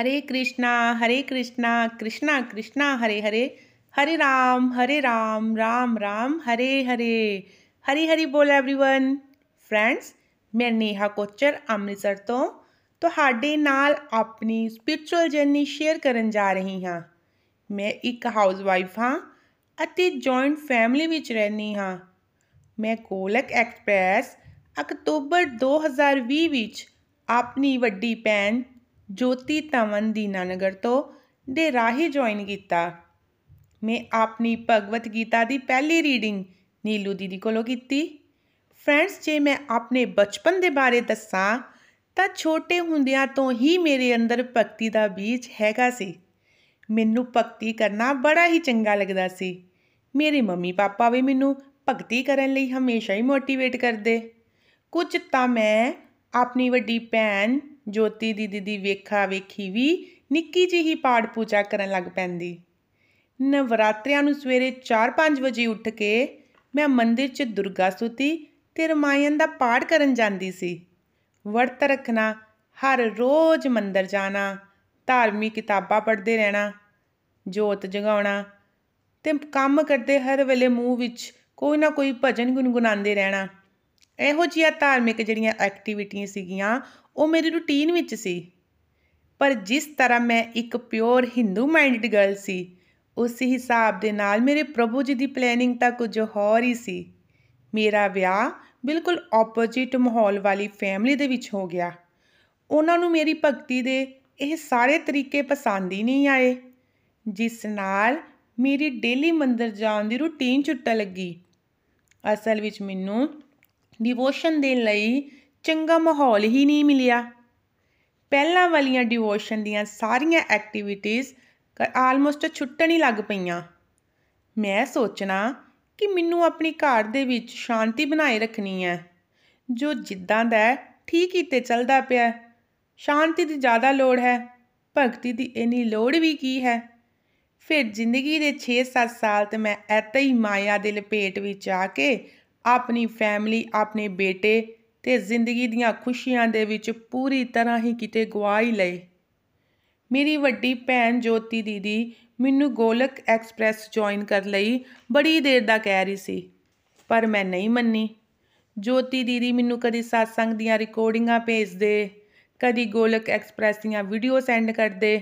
हरे कृष्णा हरे कृष्णा कृष्णा कृष्णा हरे हरे हरे राम हरे राम राम राम हरे हरे हरी हरी ਬੋਲ everyone friends ਮੈਂ ਨੇਹਾ ਕੋਚਰ ਅੰਮ੍ਰਿਤਸਰ ਤੋਂ ਤੁਹਾਡੇ ਨਾਲ ਆਪਣੀ ਸਪਿਰਚੁਅਲ ਜਰਨੀ ਸ਼ੇਅਰ ਕਰਨ ਜਾ ਰਹੀ ਹਾਂ ਮੈਂ ਇੱਕ ਹਾਊਸਵਾਈਫ ਹਾਂ ਅਤੇ ਜੁਆਇੰਟ ਫੈਮਿਲੀ ਵਿੱਚ ਰਹਿੰਦੀ ਹਾਂ ਮੈਂ ਕੋਲਕ ਐਕਸਪ੍ਰੈਸ ਅਕਤੂਬਰ 2020 ਵਿੱਚ ਆਪਣੀ ਵੱਡੀ ਭੈਣ ਜੋਤੀ ਤਵਨ ਦੀਨਾਨਗਰ ਤੋਂ ਦੇ ਰਾਹੀ ਜੁਆਇਨ ਕੀਤਾ। ਮੈਂ ਆਪਣੀ ਭਗਵਤ ਗੀਤਾ ਦੀ ਪਹਿਲੀ ਰੀਡਿੰਗ ਨੀਲੂ ਦੀਦੀ ਕੋਲੋਂ ਕੀਤੀ। ਫਰੈਂਡਸ ਜੇ ਮੈਂ ਆਪਣੇ ਬਚਪਨ ਦੇ ਬਾਰੇ ਦੱਸਾਂ, ਤਾਂ ਛੋਟੇ ਹੁੰਦਿਆਂ ਤੋਂ ਹੀ ਮੇਰੇ ਅੰਦਰ ਭਗਤੀ ਦਾ ਬੀਜ ਹੈਗਾ ਸੀ। ਮੈਨੂੰ ਭਗਤੀ ਕਰਨਾ ਬੜਾ ਹੀ ਚੰਗਾ ਲੱਗਦਾ ਸੀ। ਮੇਰੇ ਮੰਮੀ ਪਾਪਾ ਵੀ ਮੈਨੂੰ ਭਗਤੀ ਕਰਨ ਲਈ ਹਮੇਸ਼ਾ ਹੀ ਮੋਟੀਵੇਟ ਕਰਦੇ। ਕੁਝ ਤਾਂ ਮੈਂ ਆਪਣੀ ਵੱਡੀ ਭੈਣ ਜੋਤੀ ਦੀਦੀ ਦੀ ਵੇਖਾ ਵੇਖੀ ਵੀ ਨਿੱਕੀ ਜਿਹੀ ਪਾੜ ਪੂਜਾ ਕਰਨ ਲੱਗ ਪੈਂਦੀ। ਨਵਰਾਤਰਿਆਂ ਨੂੰ ਸਵੇਰੇ 4-5 ਵਜੇ ਉੱਠ ਕੇ ਮੈਂ ਮੰਦਿਰ 'ਚ ਦੁਰਗਾ ਸਤੂਤੀ ਤੇ ਰਮਾਇਣ ਦਾ ਪਾਠ ਕਰਨ ਜਾਂਦੀ ਸੀ। ਵਰਤ ਰੱਖਣਾ, ਹਰ ਰੋਜ਼ ਮੰਦਰ ਜਾਣਾ, ਧਾਰਮਿਕ ਕਿਤਾਬਾਂ ਪੜ੍ਹਦੇ ਰਹਿਣਾ, ਜੋਤ ਜਗਾਉਣਾ ਤੇ ਕੰਮ ਕਰਦੇ ਹਰ ਵੇਲੇ ਮੂੰਹ ਵਿੱਚ ਕੋਈ ਨਾ ਕੋਈ ਭਜਨ ਗੁੰਗੁਣਾਉਂਦੇ ਰਹਿਣਾ। ਇਹੋ ਜਿਹੀਆਂ ਧਾਰਮਿਕ ਜਿਹੜੀਆਂ ਐਕਟੀਵਿਟੀਆਂ ਸੀਗੀਆਂ, ਉਹ ਮੇਰੀ ਰੁਟੀਨ ਵਿੱਚ ਸੀ। ਪਰ ਜਿਸ ਤਰ੍ਹਾਂ ਮੈਂ ਇੱਕ ਪਿਓਰ ਹਿੰਦੂ ਮਾਈਂਡਡ ਗਰਲ ਸੀ, ਉਸ ਹਿਸਾਬ ਦੇ ਨਾਲ ਮੇਰੇ ਪ੍ਰਭੂ ਜੀ ਦੀ ਪਲੈਨਿੰਗ ਤਾਂ ਕੁਝ ਹੋਰ ਹੀ ਸੀ। ਮੇਰਾ ਵਿਆਹ ਬਿਲਕੁਲ ਆਪੋਜੀਟ ਮਾਹੌਲ ਵਾਲੀ ਫੈਮਿਲੀ ਦੇ ਵਿੱਚ ਹੋ ਗਿਆ। ਉਹਨਾਂ ਨੂੰ ਮੇਰੀ ਭਗਤੀ ਦੇ ਇਹ ਸਾਰੇ ਤਰੀਕੇ ਪਸੰਦ ਹੀ ਨਹੀਂ ਆਏ, ਜਿਸ ਨਾਲ ਮੇਰੀ ਡੇਲੀ ਮੰਦਰ ਜਾਣ ਦੀ ਰੁਟੀਨ ਛੁੱਟਣ ਲੱਗੀ। ਅਸਲ ਵਿੱਚ ਮੈਨੂੰ ਡਿਵੋਸ਼ਨ ਦੇ ਲਈ ਚੰਗਾ ਮਾਹੌਲ ਹੀ ਨਹੀਂ ਮਿਲਿਆ। ਪਹਿਲਾਂ ਵਾਲੀਆਂ ਡਿਵੋਸ਼ਨ ਦੀਆਂ ਸਾਰੀਆਂ ਐਕਟੀਵਿਟੀਆਂ ਆਲਮੋਸਟ ਛੁੱਟਣ ਹੀ ਲੱਗ ਪਈਆਂ। ਮੈਂ ਸੋਚਣਾ ਕਿ ਮੈਨੂੰ ਆਪਣੀ ਘਰ ਦੇ ਵਿੱਚ ਸ਼ਾਂਤੀ ਬਣਾਏ ਰੱਖਣੀ ਹੈ, ਜੋ ਜਿੱਦਾਂ ਦਾ ਠੀਕ ਹੀ ਤੇ ਚੱਲਦਾ ਪਿਆ। ਸ਼ਾਂਤੀ ਦੀ ਜ਼ਿਆਦਾ ਲੋੜ ਹੈ, ਭਗਤੀ ਦੀ ਇੰਨੀ ਲੋੜ ਵੀ ਕੀ ਹੈ? ਫਿਰ ਜ਼ਿੰਦਗੀ ਦੇ 6-7 ਸਾਲ ਤੇ ਮੈਂ ਐਤੇ ਹੀ ਮਾਇਆ ਦੇ ਲਪੇਟ ਵਿੱਚ ਆ ਕੇ ਆਪਣੀ ਫੈਮਿਲੀ ਆਪਣੇ ਬੇਟੇ ਤੇ ਜ਼ਿੰਦਗੀ ਦੀਆਂ ਖੁਸ਼ੀਆਂ ਦੇ ਵਿੱਚ ਪੂਰੀ ਤਰ੍ਹਾਂ ਹੀ ਕਿਤੇ ਗਵਾ ਹੀ ਲਏ। ਮੇਰੀ ਵੱਡੀ ਭੈਣ ਜੋਤੀ ਦੀਦੀ ਮੈਨੂੰ ਗੋਲਕ ਐਕਸਪ੍ਰੈਸ ਜੁਆਇਨ ਕਰ ਲਈ ਬੜੀ ਦੇਰ ਦਾ ਕਹਿ ਰਹੀ ਸੀ, ਪਰ ਮੈਂ ਨਹੀਂ ਮੰਨੀ। ਜੋਤੀ ਦੀਦੀ ਮੈਨੂੰ ਕਦੀ satsang ਦੀਆਂ ਰਿਕਾਰਡਿੰਗਾਂ ਭੇਜਦੇ, ਕਦੀ ਗੋਲਕ ਐਕਸਪ੍ਰੈਸ ਦੀਆਂ ਵੀਡੀਓ ਸੈਂਡ ਕਰਦੇ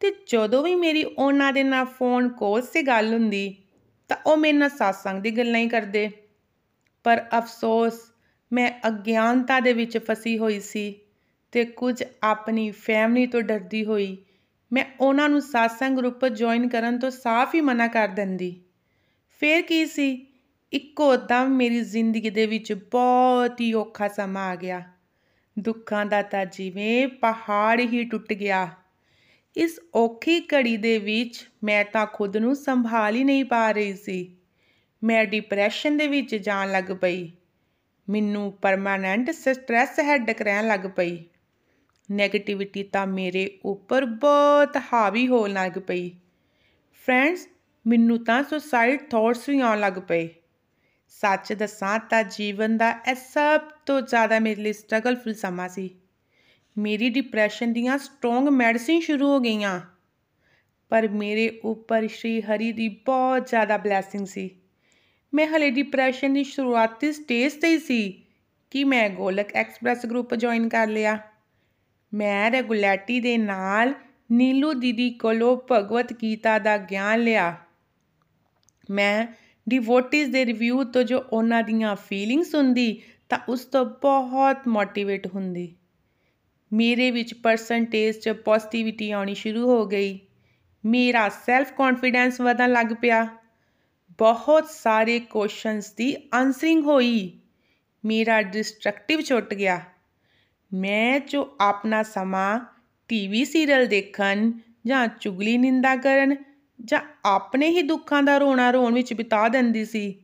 ਤੇ ਜਦੋਂ ਵੀ ਮੇਰੀ ਉਹਨਾਂ ਦੇ ਨਾਲ ਫੋਨ ਕਾਲ 'ਤੇ ਗੱਲ ਹੁੰਦੀ ਤਾਂ ਉਹ ਮੇਰੇ ਨਾਲ satsang ਦੀ ਗੱਲਾਂ ਹੀ ਕਰਦੇ। ਪਰ ਅਫਸੋਸ, ਮੈਂ ਅਗਿਆਨਤਾ ਦੇ ਵਿੱਚ ਫਸੀ ਹੋਈ ਸੀ ਤੇ ਕੁਝ ਆਪਣੀ ਫੈਮਿਲੀ ਤੋਂ ਡਰਦੀ ਹੋਈ। ਮੈਂ ਉਹਨਾਂ ਨੂੰ satsang ਗਰੁੱਪ ਜੁਆਇਨ ਕਰਨ ਤੋਂ ਸਾਫ਼ ਹੀ ਮਨਾ ਕਰ ਦਿੰਦੀ। ਫੇਰ ਕੀ ਸੀ? ਇੱਕੋ ਦਮ ਮੇਰੀ ਜ਼ਿੰਦਗੀ ਦੇ ਵਿੱਚ ਬਹੁਤ ਹੀ ਔਖਾ ਸਮਾਂ ਆ ਗਿਆ। ਦੁੱਖਾਂ ਦਾ ਤਾਂ ਜਿਵੇਂ ਪਹਾੜ ਹੀ ਟੁੱਟ ਗਿਆ। ਇਸ ਔਖੀ ਘੜੀ ਦੇ ਵਿੱਚ ਮੈਂ ਤਾਂ ਖੁਦ ਨੂੰ ਸੰਭਾਲ ਹੀ ਨਹੀਂ ਪਾ ਰਹੀ ਸੀ। ਮੈਂ ਡਿਪਰੈਸ਼ਨ ਦੇ ਵਿੱਚ ਜਾਣ ਲੱਗ ਪਈ। ਮੈਨੂੰ ਪਰਮਾਨੈਂਟ ਸਟ੍ਰੈਸ ਹੈਡਕ ਰਹਿਣ ਲੱਗ ਪਈ। ਨੈਗੇਟਿਵਿਟੀ ਤਾਂ ਮੇਰੇ ਉੱਪਰ ਬਹੁਤ ਹਾਵੀ ਹੋਣ ਲੱਗ ਪਈ। ਫਰੈਂਡਸ ਮੈਨੂੰ ਤਾਂ ਸੁਸਾਈਡ ਥਾਟਸ ਵੀ ਆਉਣ ਲੱਗ ਪਏ। ਸੱਚ ਦੱਸਾਂ ਤਾਂ ਜੀਵਨ ਦਾ ਇਹ ਸਭ ਤੋਂ ਜ਼ਿਆਦਾ ਮੇਰੇ ਲਈ ਸਟਰਗਲਫੁਲ ਸਮਾਂ ਸੀ। ਮੇਰੀ ਡਿਪਰੈਸ਼ਨ ਦੀਆਂ ਸਟਰੋਂਗ ਮੈਡੀਸਿਨ ਸ਼ੁਰੂ ਹੋ ਗਈਆਂ। ਪਰ ਮੇਰੇ ਉੱਪਰ ਸ਼੍ਰੀ ਹਰੀ ਦੀ ਬਹੁਤ ਜ਼ਿਆਦਾ ਬਲੇਸਿੰਗ ਸੀ। ਮੈਂ ਹਲੇ ਡਿਪਰੈਸ਼ਨ ਦੀ ਸ਼ੁਰੂਆਤੀ ਸਟੇਜ ਤੇ ਹੀ ਸੀ ਕਿ ਮੈਂ ਗੋਲਕ ਐਕਸਪ੍ਰੈਸ ਗਰੁੱਪ ਜੁਆਇਨ ਕਰ ਲਿਆ। ਮੈਂ ਰੈਗੂਲੈਰਿਟੀ ਦੇ ਨਾਲ ਨੀਲੂ ਦੀਦੀ ਕੋਲੋਂ ਭਗਵਤ ਗੀਤਾ ਦਾ ਗਿਆਨ ਲਿਆ। ਮੈਂ ਡਿਵੋਟਿਸ ਦੇ ਰਿਵਿਊ ਤੋਂ ਜੋ ਉਹਨਾਂ ਦੀਆਂ ਫੀਲਿੰਗਸ ਹੁੰਦੀ ਤਾਂ ਉਸ ਤੋਂ ਬਹੁਤ ਮੋਟੀਵੇਟ ਹੁੰਦੀ। ਮੇਰੇ ਵਿੱਚ ਪਰਸੈਂਟੇਜ 'ਚ ਪੋਜ਼ਿਟਿਵਿਟੀ ਆਉਣੀ ਸ਼ੁਰੂ ਹੋ ਗਈ। ਮੇਰਾ ਸੈਲਫ ਕੌਨਫੀਡੈਂਸ ਵਧਣ ਲੱਗ ਪਿਆ। ਬਹੁਤ ਸਾਰੇ ਕੁਐਸਚਨਸ ਦੀ ਆਨਸਰਿੰਗ ਹੋਈ। ਮੇਰਾ ਡਿਸਟਰਕਟਿਵ ਛੁੱਟ ਗਿਆ। ਮੈਂ ਜੋ ਆਪਣਾ ਸਮਾਂ ਟੀਵੀ ਸੀਰੀਅਲ ਦੇਖਣ ਜਾਂ ਚੁਗਲੀ ਨਿੰਦਾ ਕਰਨ ਜਾਂ ਆਪਣੇ ਹੀ ਦੁੱਖਾਂ ਦਾ ਰੋਣਾ ਰੋਣ ਵਿੱਚ ਬਿਤਾ ਦਿੰਦੀ ਸੀ,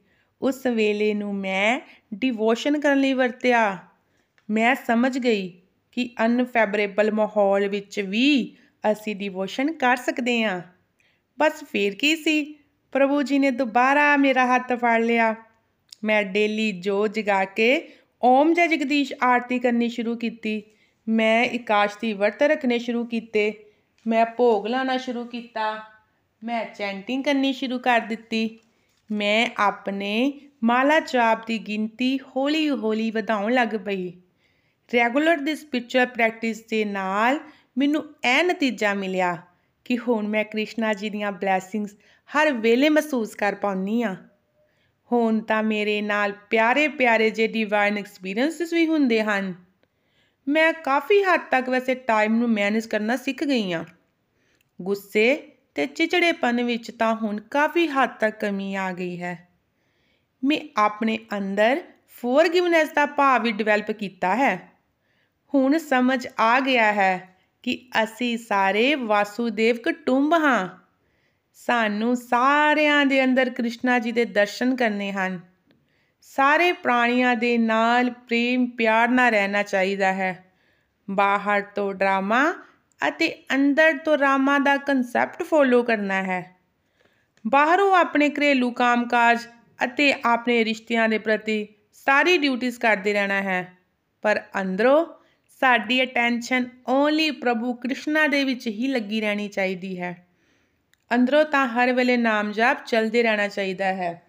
ਉਸ ਵੇਲੇ ਨੂੰ ਮੈਂ ਡਿਵੋਸ਼ਨ ਕਰਨ ਲਈ ਵਰਤਿਆ। ਮੈਂ ਸਮਝ ਗਈ ਕਿ ਅਨਫੇਵਰੇਬਲ ਮਾਹੌਲ ਵਿੱਚ ਵੀ ਅਸੀਂ ਡਿਵੋਸ਼ਨ ਕਰ ਸਕਦੇ ਹਾਂ। ਬਸ ਫੇਰ ਕੀ ਸੀ? ਪ੍ਰਭੂ ਜੀ ਨੇ ਦੁਬਾਰਾ ਮੇਰਾ ਹੱਥ ਫੜ ਲਿਆ। ਮੈਂ ਡੇਲੀ ਜੋ ਜਗਾ ਕੇ ਓਮ ਜੈ ਜਗਦੀਸ਼ ਆਰਤੀ ਕਰਨੀ ਸ਼ੁਰੂ ਕੀਤੀ। ਮੈਂ ਇਕਾਸ਼ਤੀ ਵਰਤ ਰੱਖਣੇ ਸ਼ੁਰੂ ਕੀਤੇ। ਮੈਂ ਭੋਗ ਲਾਣਾ ਸ਼ੁਰੂ ਕੀਤਾ। ਮੈਂ ਚੈਂਟਿੰਗ ਕਰਨੀ ਸ਼ੁਰੂ ਕਰ ਦਿੱਤੀ। ਮੈਂ ਆਪਣੇ ਮਾਲਾ ਜਾਪ ਦੀ ਗਿਣਤੀ ਹੌਲੀ ਹੌਲੀ ਵਧਾਉਣ ਲੱਗ ਪਈ। ਰੈਗੂਲਰ ਦੀ ਸਪਿਰਚੁਅਲ ਪ੍ਰੈਕਟਿਸ ਦੇ ਨਾਲ ਮੈਨੂੰ ਇਹ ਨਤੀਜਾ ਮਿਲਿਆ ਕਿ ਹੁਣ ਮੈਂ ਕ੍ਰਿਸ਼ਨਾ ਜੀ ਦੀਆਂ ਬਲੇਸਿੰਗਸ ਹਰ ਵੇਲੇ ਮਹਿਸੂਸ ਕਰ ਪਾਉਣੀ ਆ ਹੁਣ ਤਾਂ ਮੇਰੇ ਨਾਲ ਪਿਆਰੇ ਪਿਆਰੇ ਜੇ ਡਿਵਾਈਨ ਐਕਸਪੀਰੀਐਂਸਸ ਵੀ ਹੁੰਦੇ ਹਨ। ਮੈਂ ਕਾਫੀ ਹੱਦ ਤੱਕ ਵੈਸੇ ਟਾਈਮ ਨੂੰ ਮੈਨੇਜ ਕਰਨਾ ਸਿੱਖ ਗਈ ਆ ਗੁੱਸੇ ਤੇ ਚਿਚੜੇਪਨ ਵਿੱਚ ਤਾਂ ਹੁਣ ਕਾਫੀ ਹੱਦ ਤੱਕ ਕਮੀ ਆ ਗਈ ਹੈ। ਮੈਂ ਆਪਣੇ ਅੰਦਰ ਫੋਰਗਿਵਨੈਸ ਦਾ ਭਾਵ ਵੀ ਡਿਵੈਲਪ ਕੀਤਾ ਹੈ। ਹੁਣ ਸਮਝ ਆ ਗਿਆ ਹੈ ਕਿ ਅਸੀਂ ਸਾਰੇ ਵਾਸੂਦੇਵ ਕੁਟੁੰਬ ਹਾਂ। ਸਾਨੂੰ ਸਾਰਿਆਂ ਦੇ ਅੰਦਰ ਕ੍ਰਿਸ਼ਨਾ ਜੀ ਦੇ ਦਰਸ਼ਨ ਕਰਨੇ ਹਨ। ਸਾਰੇ ਪ੍ਰਾਣੀਆਂ ਦੇ ਨਾਲ ਪ੍ਰੇਮ ਪਿਆਰ ਨਾਲ ਰਹਿਣਾ ਚਾਹੀਦਾ ਹੈ। ਬਾਹਰ ਤੋਂ ਡਰਾਮਾ ਅਤੇ ਅੰਦਰ ਤੋਂ ਰਾਮਾ ਦਾ ਕਨਸੈਪਟ ਫੋਲੋ ਕਰਨਾ ਹੈ। ਬਾਹਰੋਂ ਆਪਣੇ ਘਰੇਲੂ ਕਾਮਕਾਜ ਅਤੇ ਆਪਣੇ ਰਿਸ਼ਤਿਆਂ ਦੇ ਪ੍ਰਤੀ ਸਾਰੀ ਡਿਊਟੀਆਂ ਕਰਦੇ ਰਹਿਣਾ ਹੈ। ਪਰ ਅੰਦਰੋਂ ਸਾਡੀ ਅਟੈਂਸ਼ਨ ਓਨਲੀ ਪ੍ਰਭੂ ਕ੍ਰਿਸ਼ਨਾ ਦੇ ਵਿੱਚ ਹੀ ਲੱਗੀ ਰਹਿਣੀ ਚਾਹੀਦੀ ਹੈ। ਅੰਦਰੋਂ ਤਾਂ ਹਰ ਵੇਲੇ ਨਾਮ ਜਾਪ ਚੱਲਦੇ ਰਹਿਣਾ ਚਾਹੀਦਾ ਹੈ।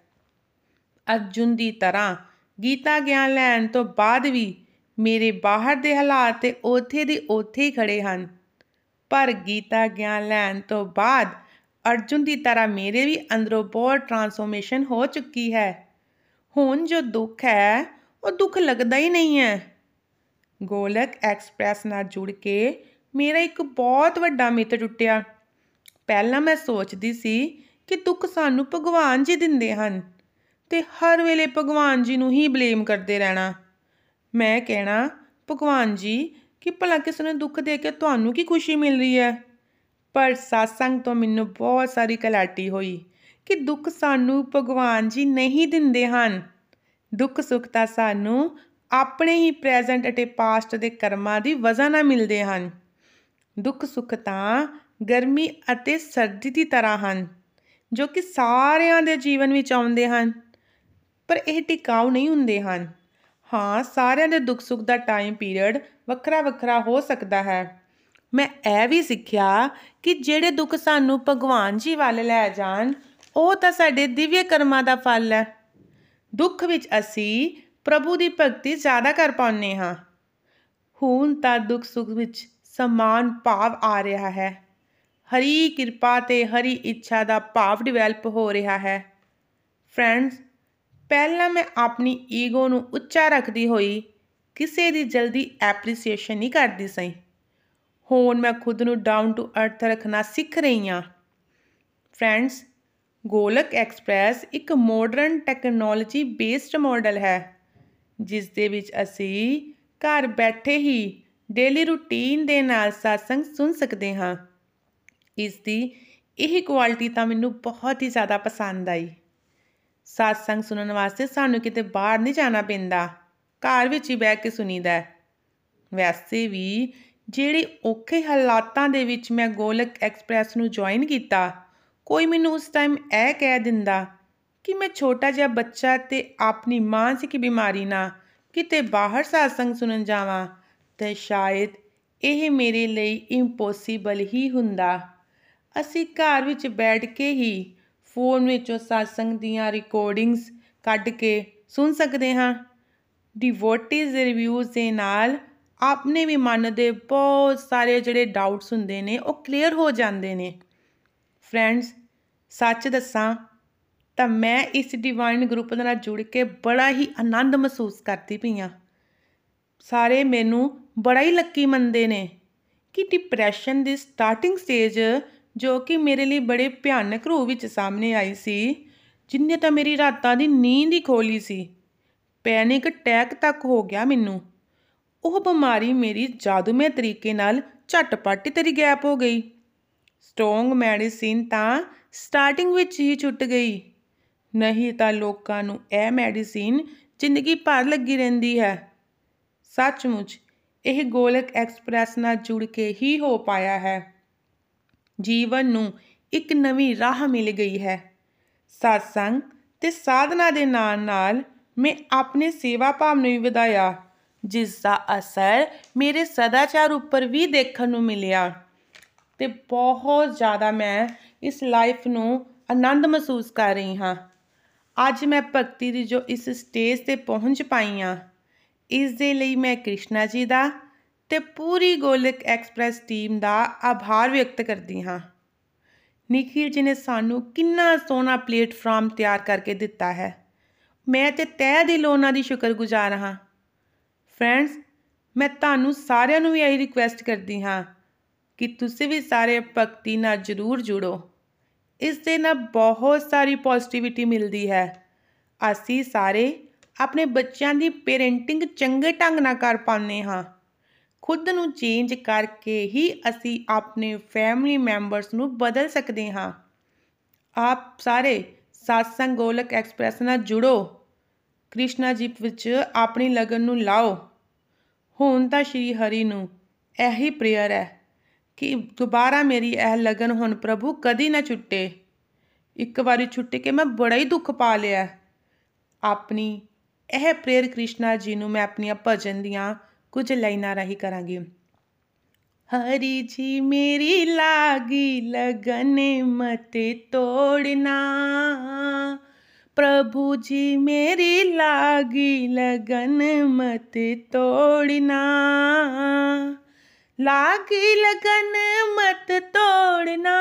ਅਰਜੁਨ ਦੀ ਤਰ੍ਹਾਂ ਗੀਤਾ ਗਿਆਨ ਲੈਣ ਤੋਂ ਬਾਅਦ ਵੀ ਮੇਰੇ ਬਾਹਰ ਦੇ ਹਾਲਾਤ ਤੇ ਉਥੇ ਦੀ ਉਥੇ ਹੀ ਖੜੇ ਹਨ। ਪਰ ਗੀਤਾ ਗਿਆਨ ਲੈਣ ਤੋਂ ਬਾਅਦ ਅਰਜੁਨ ਦੀ ਤਰ੍ਹਾਂ ਮੇਰੇ ਵੀ ਅੰਦਰੋਂ ਬਹੁਤ ਟਰਾਂਸਫੋਰਮੇਸ਼ਨ ਹੋ ਚੁੱਕੀ ਹੈ। ਹੁਣ ਜੋ ਦੁੱਖ ਹੈ, ਉਹ ਦੁੱਖ ਲੱਗਦਾ ਹੀ ਨਹੀਂ ਹੈ। ਗੋਲਕ ਐਕਸਪ੍ਰੈਸ ਨਾਲ ਜੁੜ ਕੇ ਮੇਰਾ ਇੱਕ ਬਹੁਤ ਵੱਡਾ ਮਿੱਤ ਟੁੱਟਿਆ। ਪਹਿਲਾਂ ਮੈਂ ਸੋਚਦੀ ਸੀ ਕਿ ਦੁੱਖ ਸਾਨੂੰ ਭਗਵਾਨ ਜੀ ਦਿੰਦੇ ਹਨ ਤੇ ਹਰ ਵੇਲੇ ਭਗਵਾਨ ਜੀ ਨੂੰ ਹੀ ਬਲੇਮ ਕਰਦੇ ਰਹਿਣਾ। ਮੈਂ ਕਹਿਣਾ, ਭਗਵਾਨ ਜੀ, ਕਿ ਭਲਾ ਕਿਸ ਨੇ ਦੁੱਖ ਦੇ ਕੇ ਤੁਹਾਨੂੰ ਕੀ ਖੁਸ਼ੀ ਮਿਲ ਰਹੀ ਹੈ? ਪਰ satsang ਤੋਂ ਮੈਨੂੰ ਬਹੁਤ ਸਾਰੀ ਕਲਾਟੀ ਹੋਈ ਕਿ ਦੁੱਖ ਸਾਨੂੰ ਭਗਵਾਨ ਜੀ ਨਹੀਂ ਦਿੰਦੇ ਹਨ। ਦੁੱਖ ਸੁੱਖ ਤਾਂ ਸਾਨੂੰ ਆਪਣੇ ਹੀ ਪ੍ਰੈਜ਼ੈਂਟ ਅਤੇ ਪਾਸਟ ਦੇ ਕਰਮਾਂ ਦੀ ਵਜ੍ਹਾ ਨਾਲ ਮਿਲਦੇ ਹਨ। ਦੁੱਖ ਸੁੱਖ ਤਾਂ ਗਰਮੀ ਅਤੇ ਸਰਦੀ ਦੀ ਤਰ੍ਹਾਂ ਹਨ, ਜੋ ਕਿ ਸਾਰਿਆਂ ਦੇ ਜੀਵਨ ਵਿੱਚ ਆਉਂਦੇ ਹਨ, ਪਰ ਇਹ ਟਿਕਾਊ ਨਹੀਂ ਹੁੰਦੇ ਹਨ। ਹਾਂ, ਸਾਰਿਆਂ ਦੇ ਦੁੱਖ ਸੁੱਖ ਦਾ ਟਾਈਮ ਪੀਰੀਅਡ ਵੱਖਰਾ ਵੱਖਰਾ ਹੋ ਸਕਦਾ ਹੈ। ਮੈਂ ਇਹ ਵੀ ਸਿੱਖਿਆ ਕਿ ਜਿਹੜੇ ਦੁੱਖ ਸਾਨੂੰ ਭਗਵਾਨ ਜੀ ਵੱਲ ਲੈ ਜਾਣ, ਉਹ ਤਾਂ ਸਾਡੇ ਦਿਵਯ ਕਰਮਾਂ ਦਾ ਫਲ ਹੈ। ਦੁੱਖ ਵਿੱਚ ਅਸੀਂ ਪ੍ਰਭੂ ਦੀ ਭਗਤੀ ਜ਼ਿਆਦਾ ਕਰ ਪਾਉਂਦੇ ਹਾਂ। ਹੁਣ ਤਾਂ ਦੁੱਖ ਸੁੱਖ ਵਿੱਚ ਸਮਾਨ ਭਾਵ ਆ ਰਿਹਾ ਹੈ। ਹਰੀ ਕਿਰਪਾ ਤੇ ਹਰੀ ਇੱਛਾ ਦਾ ਭਾਵ ਡਿਵੈਲਪ ਹੋ ਰਿਹਾ ਹੈ। ਫਰੈਂਡਸ ਪਹਿਲਾਂ ਮੈਂ ਆਪਣੀ ਈਗੋ ਨੂੰ ਉੱਚਾ ਰੱਖਦੀ ਹੋਈ ਕਿਸੇ ਦੀ ਜਲਦੀ ਐਪਰੀਸੀਏਸ਼ਨ ਨਹੀਂ ਕਰਦੀ ਸਈ ਹੁਣ ਮੈਂ ਖੁਦ ਨੂੰ ਡਾਊਨ ਟੂ ਅਰਥ ਰੱਖਣਾ ਸਿੱਖ ਰਹੀ ਹਾਂ। ਫਰੈਂਡਸ ਗੋਲਕ ਐਕਸਪ੍ਰੈਸ ਇੱਕ ਮਾਡਰਨ ਟੈਕਨੋਲੋਜੀ ਬੇਸਡ ਮਾਡਲ ਹੈ ਜਿਸ ਦੇ ਵਿੱਚ ਅਸੀਂ ਘਰ ਬੈਠੇ ਹੀ ਡੇਲੀ ਰੂਟੀਨ ਦੇ ਨਾਲ satsang ਸੁਣ ਸਕਦੇ ਹਾਂ। ਇਸ ਦੀ ਇਹ ਕੁਆਲਿਟੀ ਤਾਂ ਮੈਨੂੰ ਬਹੁਤ ਹੀ ਜ਼ਿਆਦਾ ਪਸੰਦ ਆਈ। satsang ਸੁਣਨ ਵਾਸਤੇ ਸਾਨੂੰ ਕਿਤੇ ਬਾਹਰ ਨਹੀਂ ਜਾਣਾ ਪੈਂਦਾ। ਘਰ ਵਿੱਚ ਹੀ ਬਹਿ ਕੇ ਸੁਣੀਦਾ ਵੈਸੇ ਵੀ ਜਿਹੜੇ ਔਖੇ ਹਾਲਾਤਾਂ ਦੇ ਵਿੱਚ ਮੈਂ ਗੋਲਕ ਐਕਸਪ੍ਰੈਸ ਨੂੰ ਜੁਆਇਨ ਕੀਤਾ, ਕੋਈ ਮੈਨੂੰ ਉਸ ਟਾਈਮ ਇਹ ਕਹਿ ਦਿੰਦਾ ਕਿ ਮੈਂ ਛੋਟਾ ਜਿਹਾ ਬੱਚਾ ਤੇ ਆਪਣੀ ਮਾਨਸਿਕ ਬਿਮਾਰੀ ਨਾਲ ਕਿਤੇ ਬਾਹਰ satsang ਸੁਣਨ ਜਾਵਾਂ। ਤੇ ਸ਼ਾਇਦ ਇਹ ਮੇਰੇ ਲਈ ਇੰਪੋਸੀਬਲ ਹੀ ਹੁੰਦਾ। ਅਸੀਂ ਘਰ ਵਿੱਚ ਬੈਠ ਕੇ ਹੀ ਫੋਨ ਵਿੱਚੋਂ satsang ਦੀਆਂ ਰਿਕਾਰਡਿੰਗਸ ਕੱਢ ਕੇ ਸੁਣ ਸਕਦੇ ਹਾਂ। ਡਿਵੋਟੀਜ਼ ਦੇ ਰਿਵਿਊਜ਼ ਦੇ ਨਾਲ ਆਪਣੇ ਵੀ ਮਨ ਦੇ ਬਹੁਤ ਸਾਰੇ ਜਿਹੜੇ ਡਾਊਟਸ ਹੁੰਦੇ ਨੇ, ਉਹ ਕਲੀਅਰ ਹੋ ਜਾਂਦੇ ਨੇ। ਫਰੈਂਡਸ ਸੱਚ ਦੱਸਾਂ ਤਾਂ ਮੈਂ ਇਸ ਡਿਵਾਈਨ ਗਰੁੱਪ ਦੇ ਨਾਲ ਜੁੜ ਕੇ ਬੜਾ ਹੀ ਆਨੰਦ ਮਹਿਸੂਸ ਕਰਦੀ ਪਈ ਆ ਸਾਰੇ ਮੈਨੂੰ ਬੜਾ ਹੀ ਲੱਕੀ ਮੰਨਦੇ ਨੇ ਕਿ ਡਿਪਰੈਸ਼ਨ ਦੀ ਸਟਾਰਟਿੰਗ ਸਟੇਜ ਜੋ ਕਿ ਮੇਰੇ ਲਈ ਬੜੇ ਭਿਆਨਕ ਰੂਪ ਵਿੱਚ ਸਾਹਮਣੇ ਆਈ ਸੀ, ਜਿੰਨੇ ਤਾਂ ਮੇਰੀ ਰਾਤਾਂ ਦੀ ਨੀਂਦ ਹੀ ਖੋਲੀ ਸੀ ਪੈਨਿਕ ਅਟੈਕ ਤੱਕ ਹੋ ਗਿਆ ਮੈਨੂੰ। ਉਹ ਬਿਮਾਰੀ ਮੇਰੀ ਜਾਦੂਮਈ ਤਰੀਕੇ ਨਾਲ ਝਟਪਟ ਤੇਰੀ ਗੈਪ ਹੋ ਗਈ। ਸਟਰੋਂਗ ਮੈਡੀਸਿਨ ਤਾਂ ਸਟਾਰਟਿੰਗ ਵਿੱਚ ਹੀ ਛੁੱਟ ਗਈ। ਨਹੀਂ ਤਾਂ ਲੋਕਾਂ ਨੂੰ ਇਹ ਮੈਡੀਸਿਨ ਜ਼ਿੰਦਗੀ ਭਰ ਲੱਗੀ ਰਹਿੰਦੀ ਹੈ। ਸੱਚਮੁੱਚ ਇਹ ਗੋਲਕ ਐਕਸਪ੍ਰੈਸ ਨਾਲ ਜੁੜ ਕੇ ਹੀ ਹੋ ਪਾਇਆ ਹੈ। ਜੀਵਨ ਨੂੰ ਇੱਕ ਨਵੀਂ ਰਾਹ ਮਿਲ ਗਈ ਹੈ। satsang ਤੇ ਸਾਧਨਾ ਦੇ ਨਾਲ ਨਾਲ ਮੈਂ ਆਪਣੇ ਸੇਵਾ ਭਾਵ ਨੂੰ ਵੀ ਵਧਾਇਆ, ਜਿਸ ਦਾ ਅਸਰ ਮੇਰੇ ਸਦਾਚਾਰ ਉੱਪਰ ਵੀ ਦੇਖਣ ਨੂੰ ਮਿਲਿਆ। ਤੇ ਬਹੁਤ ਜ਼ਿਆਦਾ ਮੈਂ ਇਸ ਲਾਈਫ ਨੂੰ ਆਨੰਦ ਮਹਿਸੂਸ ਕਰ ਰਹੀ ਹਾਂ। ਅੱਜ ਮੈਂ ਭਗਤੀ ਦੀ ਜੋ ਇਸ ਸਟੇਜ ਤੇ ਪਹੁੰਚ ਪਾਈ ਹਾਂ ਇਸ ਦੇ ਲਈ ਮੈਂ ਕ੍ਰਿਸ਼ਨਾ ਜੀ ਦਾ ਤੇ ਪੂਰੀ ਗੋਲਕ ਐਕਸਪ੍ਰੈਸ ਟੀਮ ਦਾ ਆਭਾਰ ਵਿਅਕਤ ਕਰਦੀ ਹਾਂ। ਨikhil ਜੀ ਨੇ ਸਾਨੂੰ ਕਿੰਨਾ ਸੋਹਣਾ ਪਲੇਟਫਾਰਮ ਤਿਆਰ ਕਰਕੇ ਦਿੱਤਾ ਹੈ। ਮੈਂ ਤੇ ਤਹਿ ਦਿਲੋਂ ਉਹਨਾਂ ਦੀ ਸ਼ੁਕਰਗੁਜ਼ਾਰ ਹਾਂ। ਫਰੈਂਡਸ, ਮੈਂ ਤੁਹਾਨੂੰ ਸਾਰਿਆਂ ਨੂੰ ਵੀ ਇਹੀ ਰਿਕੁਐਸਟ ਕਰਦੀ ਹਾਂ ਕਿ ਤੁਸੀਂ ਵੀ ਸਾਰੇ ਭਗਤੀ ਨਾਲ ਜ਼ਰੂਰ ਜੁੜੋ। ਇਸ ਦੇ ਨਾਲ ਬਹੁਤ ਸਾਰੀ ਪੋਜ਼ਿਟਿਵਿਟੀ ਮਿਲਦੀ ਹੈ। ਅਸੀਂ ਸਾਰੇ ਆਪਣੇ ਬੱਚਿਆਂ ਦੀ ਪੇਰੈਂਟਿੰਗ ਚੰਗੇ ਢੰਗ ਨਾਲ ਕਰ ਪਾਉਂਦੇ ਹਾਂ। ਖੁਦ ਨੂੰ ਚੇਂਜ ਕਰਕੇ ਹੀ ਅਸੀਂ ਆਪਣੇ ਫੈਮਿਲੀ ਮੈਂਬਰਸ ਨੂੰ ਬਦਲ ਸਕਦੇ ਹਾਂ। ਆਪ ਸਾਰੇ ਸਾਤਸੰਗ ਗੋਲਕ ਐਕਸਪ੍ਰੈਸ ਨਾਲ ਜੁੜੋ। ਕ੍ਰਿਸ਼ਨਾ ਜੀ ਵਿੱਚ ਆਪਣੀ ਲਗਨ ਨੂੰ ਲਾਓ। ਹੁਣ ਤਾਂ ਸ਼੍ਰੀ ਹਰੀ ਨੂੰ ਇਹੀ ਪ੍ਰੇਅਰ ਹੈ ਕਿ ਦੁਬਾਰਾ ਮੇਰੀ ਇਹ ਲਗਨ ਹੁਣ ਪ੍ਰਭੂ ਕਦੀ ਨਾ ਛੁੱਟੇ। ਇੱਕ ਵਾਰੀ ਛੁੱਟ ਕੇ ਮੈਂ ਬੜਾ ਹੀ ਦੁੱਖ ਪਾ ਲਿਆ। ਆਪਣੀ ਇਹ ਪ੍ਰੇਅਰ ਕ੍ਰਿਸ਼ਨਾ ਜੀ ਨੂੰ ਮੈਂ ਆਪਣੀਆਂ ਭਜਨ ਦੀਆਂ ਕੁਝ ਲਾਈਨਾਂ ਰਾਹੀਂ ਕਰਾਂਗੀ। ਹਰੀ ਜੀ, ਮੇਰੀ ਲਾਗੀ ਲਗਨ ਮਤ ਤੋੜਨਾ। ਪ੍ਰਭੂ ਜੀ, ਮੇਰੀ ਲਾਗੀ ਲਗਨ ਮਤ ਤੋੜਨਾ। ਲਾਗੀ ਲਗਨ ਮਤ ਤੋੜਨਾ,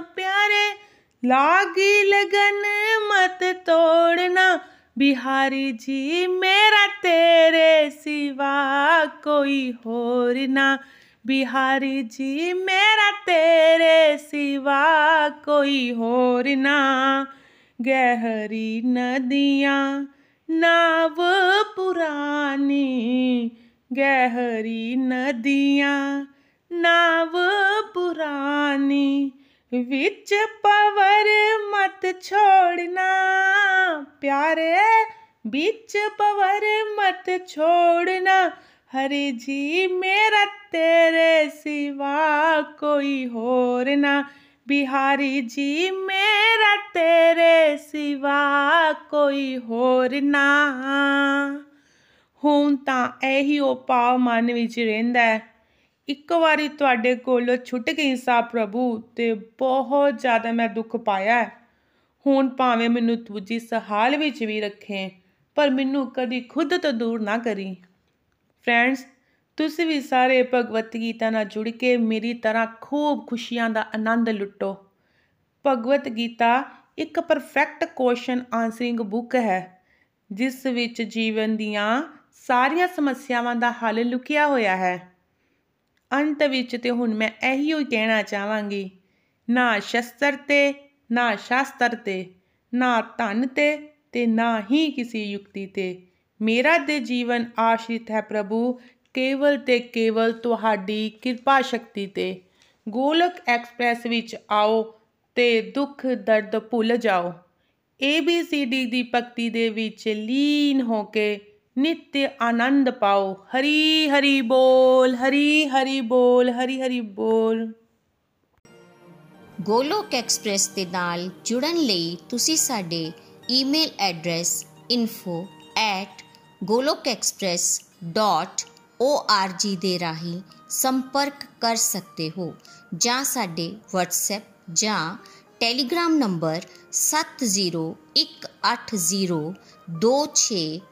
ਪਿਆਰੇ। ਲਾਗੀ ਲਗਨ ਮਤ ਤੋੜਨਾ। ਬਿਹਾਰੀ ਜੀ ਮੇਰਾ ਤੇਰੇ ਸਿਵਾ ਕੋਈ ਹੋਰ ਨਾ ਬਿਹਾਰੀ ਜੀ ਮੇਰਾ ਤੇਰੇ ਸਿਵਾ ਕੋਈ ਹੋਰ ਨਾ ਗਹਿਰੀ ਨਦੀਆਂ ਨਾਵ ਪੁਰਾਨੀ ਗਹਿਰੀ ਨਦੀਆਂ ਨਾਵ ਪੁਰਾਨੀ ਵਿੱਚ ਪਵਰ ਮਤ ਛੋੜਨਾ। ਪਿਆਰੇ, ਵਿੱਚ ਪਵਰ ਮਤ ਛੋੜਨਾ। ਹਰੀ ਜੀ, ਮੇਰਾ ਤੇਰੇ ਸਿਵਾ ਕੋਈ ਹੋਰ ਨਾ। ਬਿਹਾਰੀ ਜੀ, ਮੇਰਾ ਤੇਰੇ ਸਿਵਾ ਕੋਈ ਹੋਰ ਨਾ। ਹੁਣ ਤਾਂ ਇਹੀ ਉਹ ਪਾਵ ਮਨ ਵਿੱਚ ਰਹਿੰਦਾ ਹੈ। ਇੱਕ ਵਾਰੀ ਤੁਹਾਡੇ ਕੋਲੋਂ ਛੁੱਟ ਗਈ ਸਾ ਪ੍ਰਭੂ ਤੇ ਬਹੁਤ ਜ਼ਿਆਦਾ ਮੈਂ ਦੁੱਖ ਪਾਇਆ ਹੁਣ ਭਾਵੇਂ ਮੈਨੂੰ ਤੁਜੀ ਸਹਾਲ ਵਿੱਚ ਵੀ ਰੱਖੇ, ਪਰ ਮੈਨੂੰ ਕਦੀ ਖੁਦ ਤੋਂ ਦੂਰ ਨਾ ਕਰੀ। ਫਰੈਂਡਸ ਤੁਸੀਂ ਵੀ ਸਾਰੇ ਭਗਵਤ ਗੀਤਾ ਨਾਲ ਜੁੜ ਕੇ ਮੇਰੀ ਤਰ੍ਹਾਂ ਖੂਬ ਖੁਸ਼ੀਆਂ ਦਾ ਆਨੰਦ ਲੁੱਟੋ। ਭਗਵਤ ਗੀਤਾ ਇੱਕ ਪਰਫੈਕਟ ਕੁਐਸਚਨ ਆਨਸਰਿੰਗ ਬੁੱਕ ਹੈ, ਜਿਸ ਵਿੱਚ ਜੀਵਨ ਦੀਆਂ ਸਾਰੀਆਂ ਸਮੱਸਿਆਵਾਂ ਦਾ ਹੱਲ ਲੁਕਿਆ ਹੋਇਆ ਹੈ। ਅੰਤ ਵਿੱਚ ਤੇ ਹੁਣ ਮੈਂ ਇਹੀ ਹੀ ਕਹਿਣਾ ਚਾਹਾਂਗੀ, ਨਾ ਸ਼ਸਤਰ ਤੇ, ਨਾ ਸ਼ਾਸਤਰ ਤੇ, ਨਾ ਧਨ ਤੇ ਤੇ ਨਾ ਹੀ ਕਿਸੇ ਯੁਕਤੀ ਤੇ। ਮੇਰਾ ਦੇ ਜੀਵਨ ਆਸ਼ਰਿਤ ਹੈ ਪ੍ਰਭੂ, ਕੇਵਲ ਤੇ ਕੇਵਲ ਤੁਹਾਡੀ ਕਿਰਪਾ ਸ਼ਕਤੀ ਤੇ। ਗੋਲਕ ਐਕਸਪ੍ਰੈਸ ਵਿੱਚ ਆਓ ਤੇ ਦੁੱਖ ਦਰਦ ਭੁੱਲ ਜਾਓ। ABCD ਦੀ ਭਗਤੀ ਦੇ ਵਿੱਚ ਲੀਨ ਹੋ ਕੇ ਨਿਤ ਆਨੰਦ ਪਾਓ। ਹਰੀ ਹਰੀ ਬੋਲ, ਹਰੀ ਹਰੀ ਬੋਲ, ਹਰੀ ਹਰੀ ਬੋਲ। ਗੋਲੋਕ ਐਕਸਪ੍ਰੈਸ ਦੇ ਨਾਲ ਜੁੜਨ ਲਈ ਤੁਸੀਂ ਸਾਡੇ ਈਮੇਲ ਐਡਰੈਸ info@golokexpress.org ਦੇ ਰਾਹੀਂ ਸੰਪਰਕ ਕਰ ਸਕਦੇ ਹੋ ਜਾਂ ਸਾਡੇ WhatsApp ਜਾਂ ਟੈਲੀਗ੍ਰਾਮ ਨੰਬਰ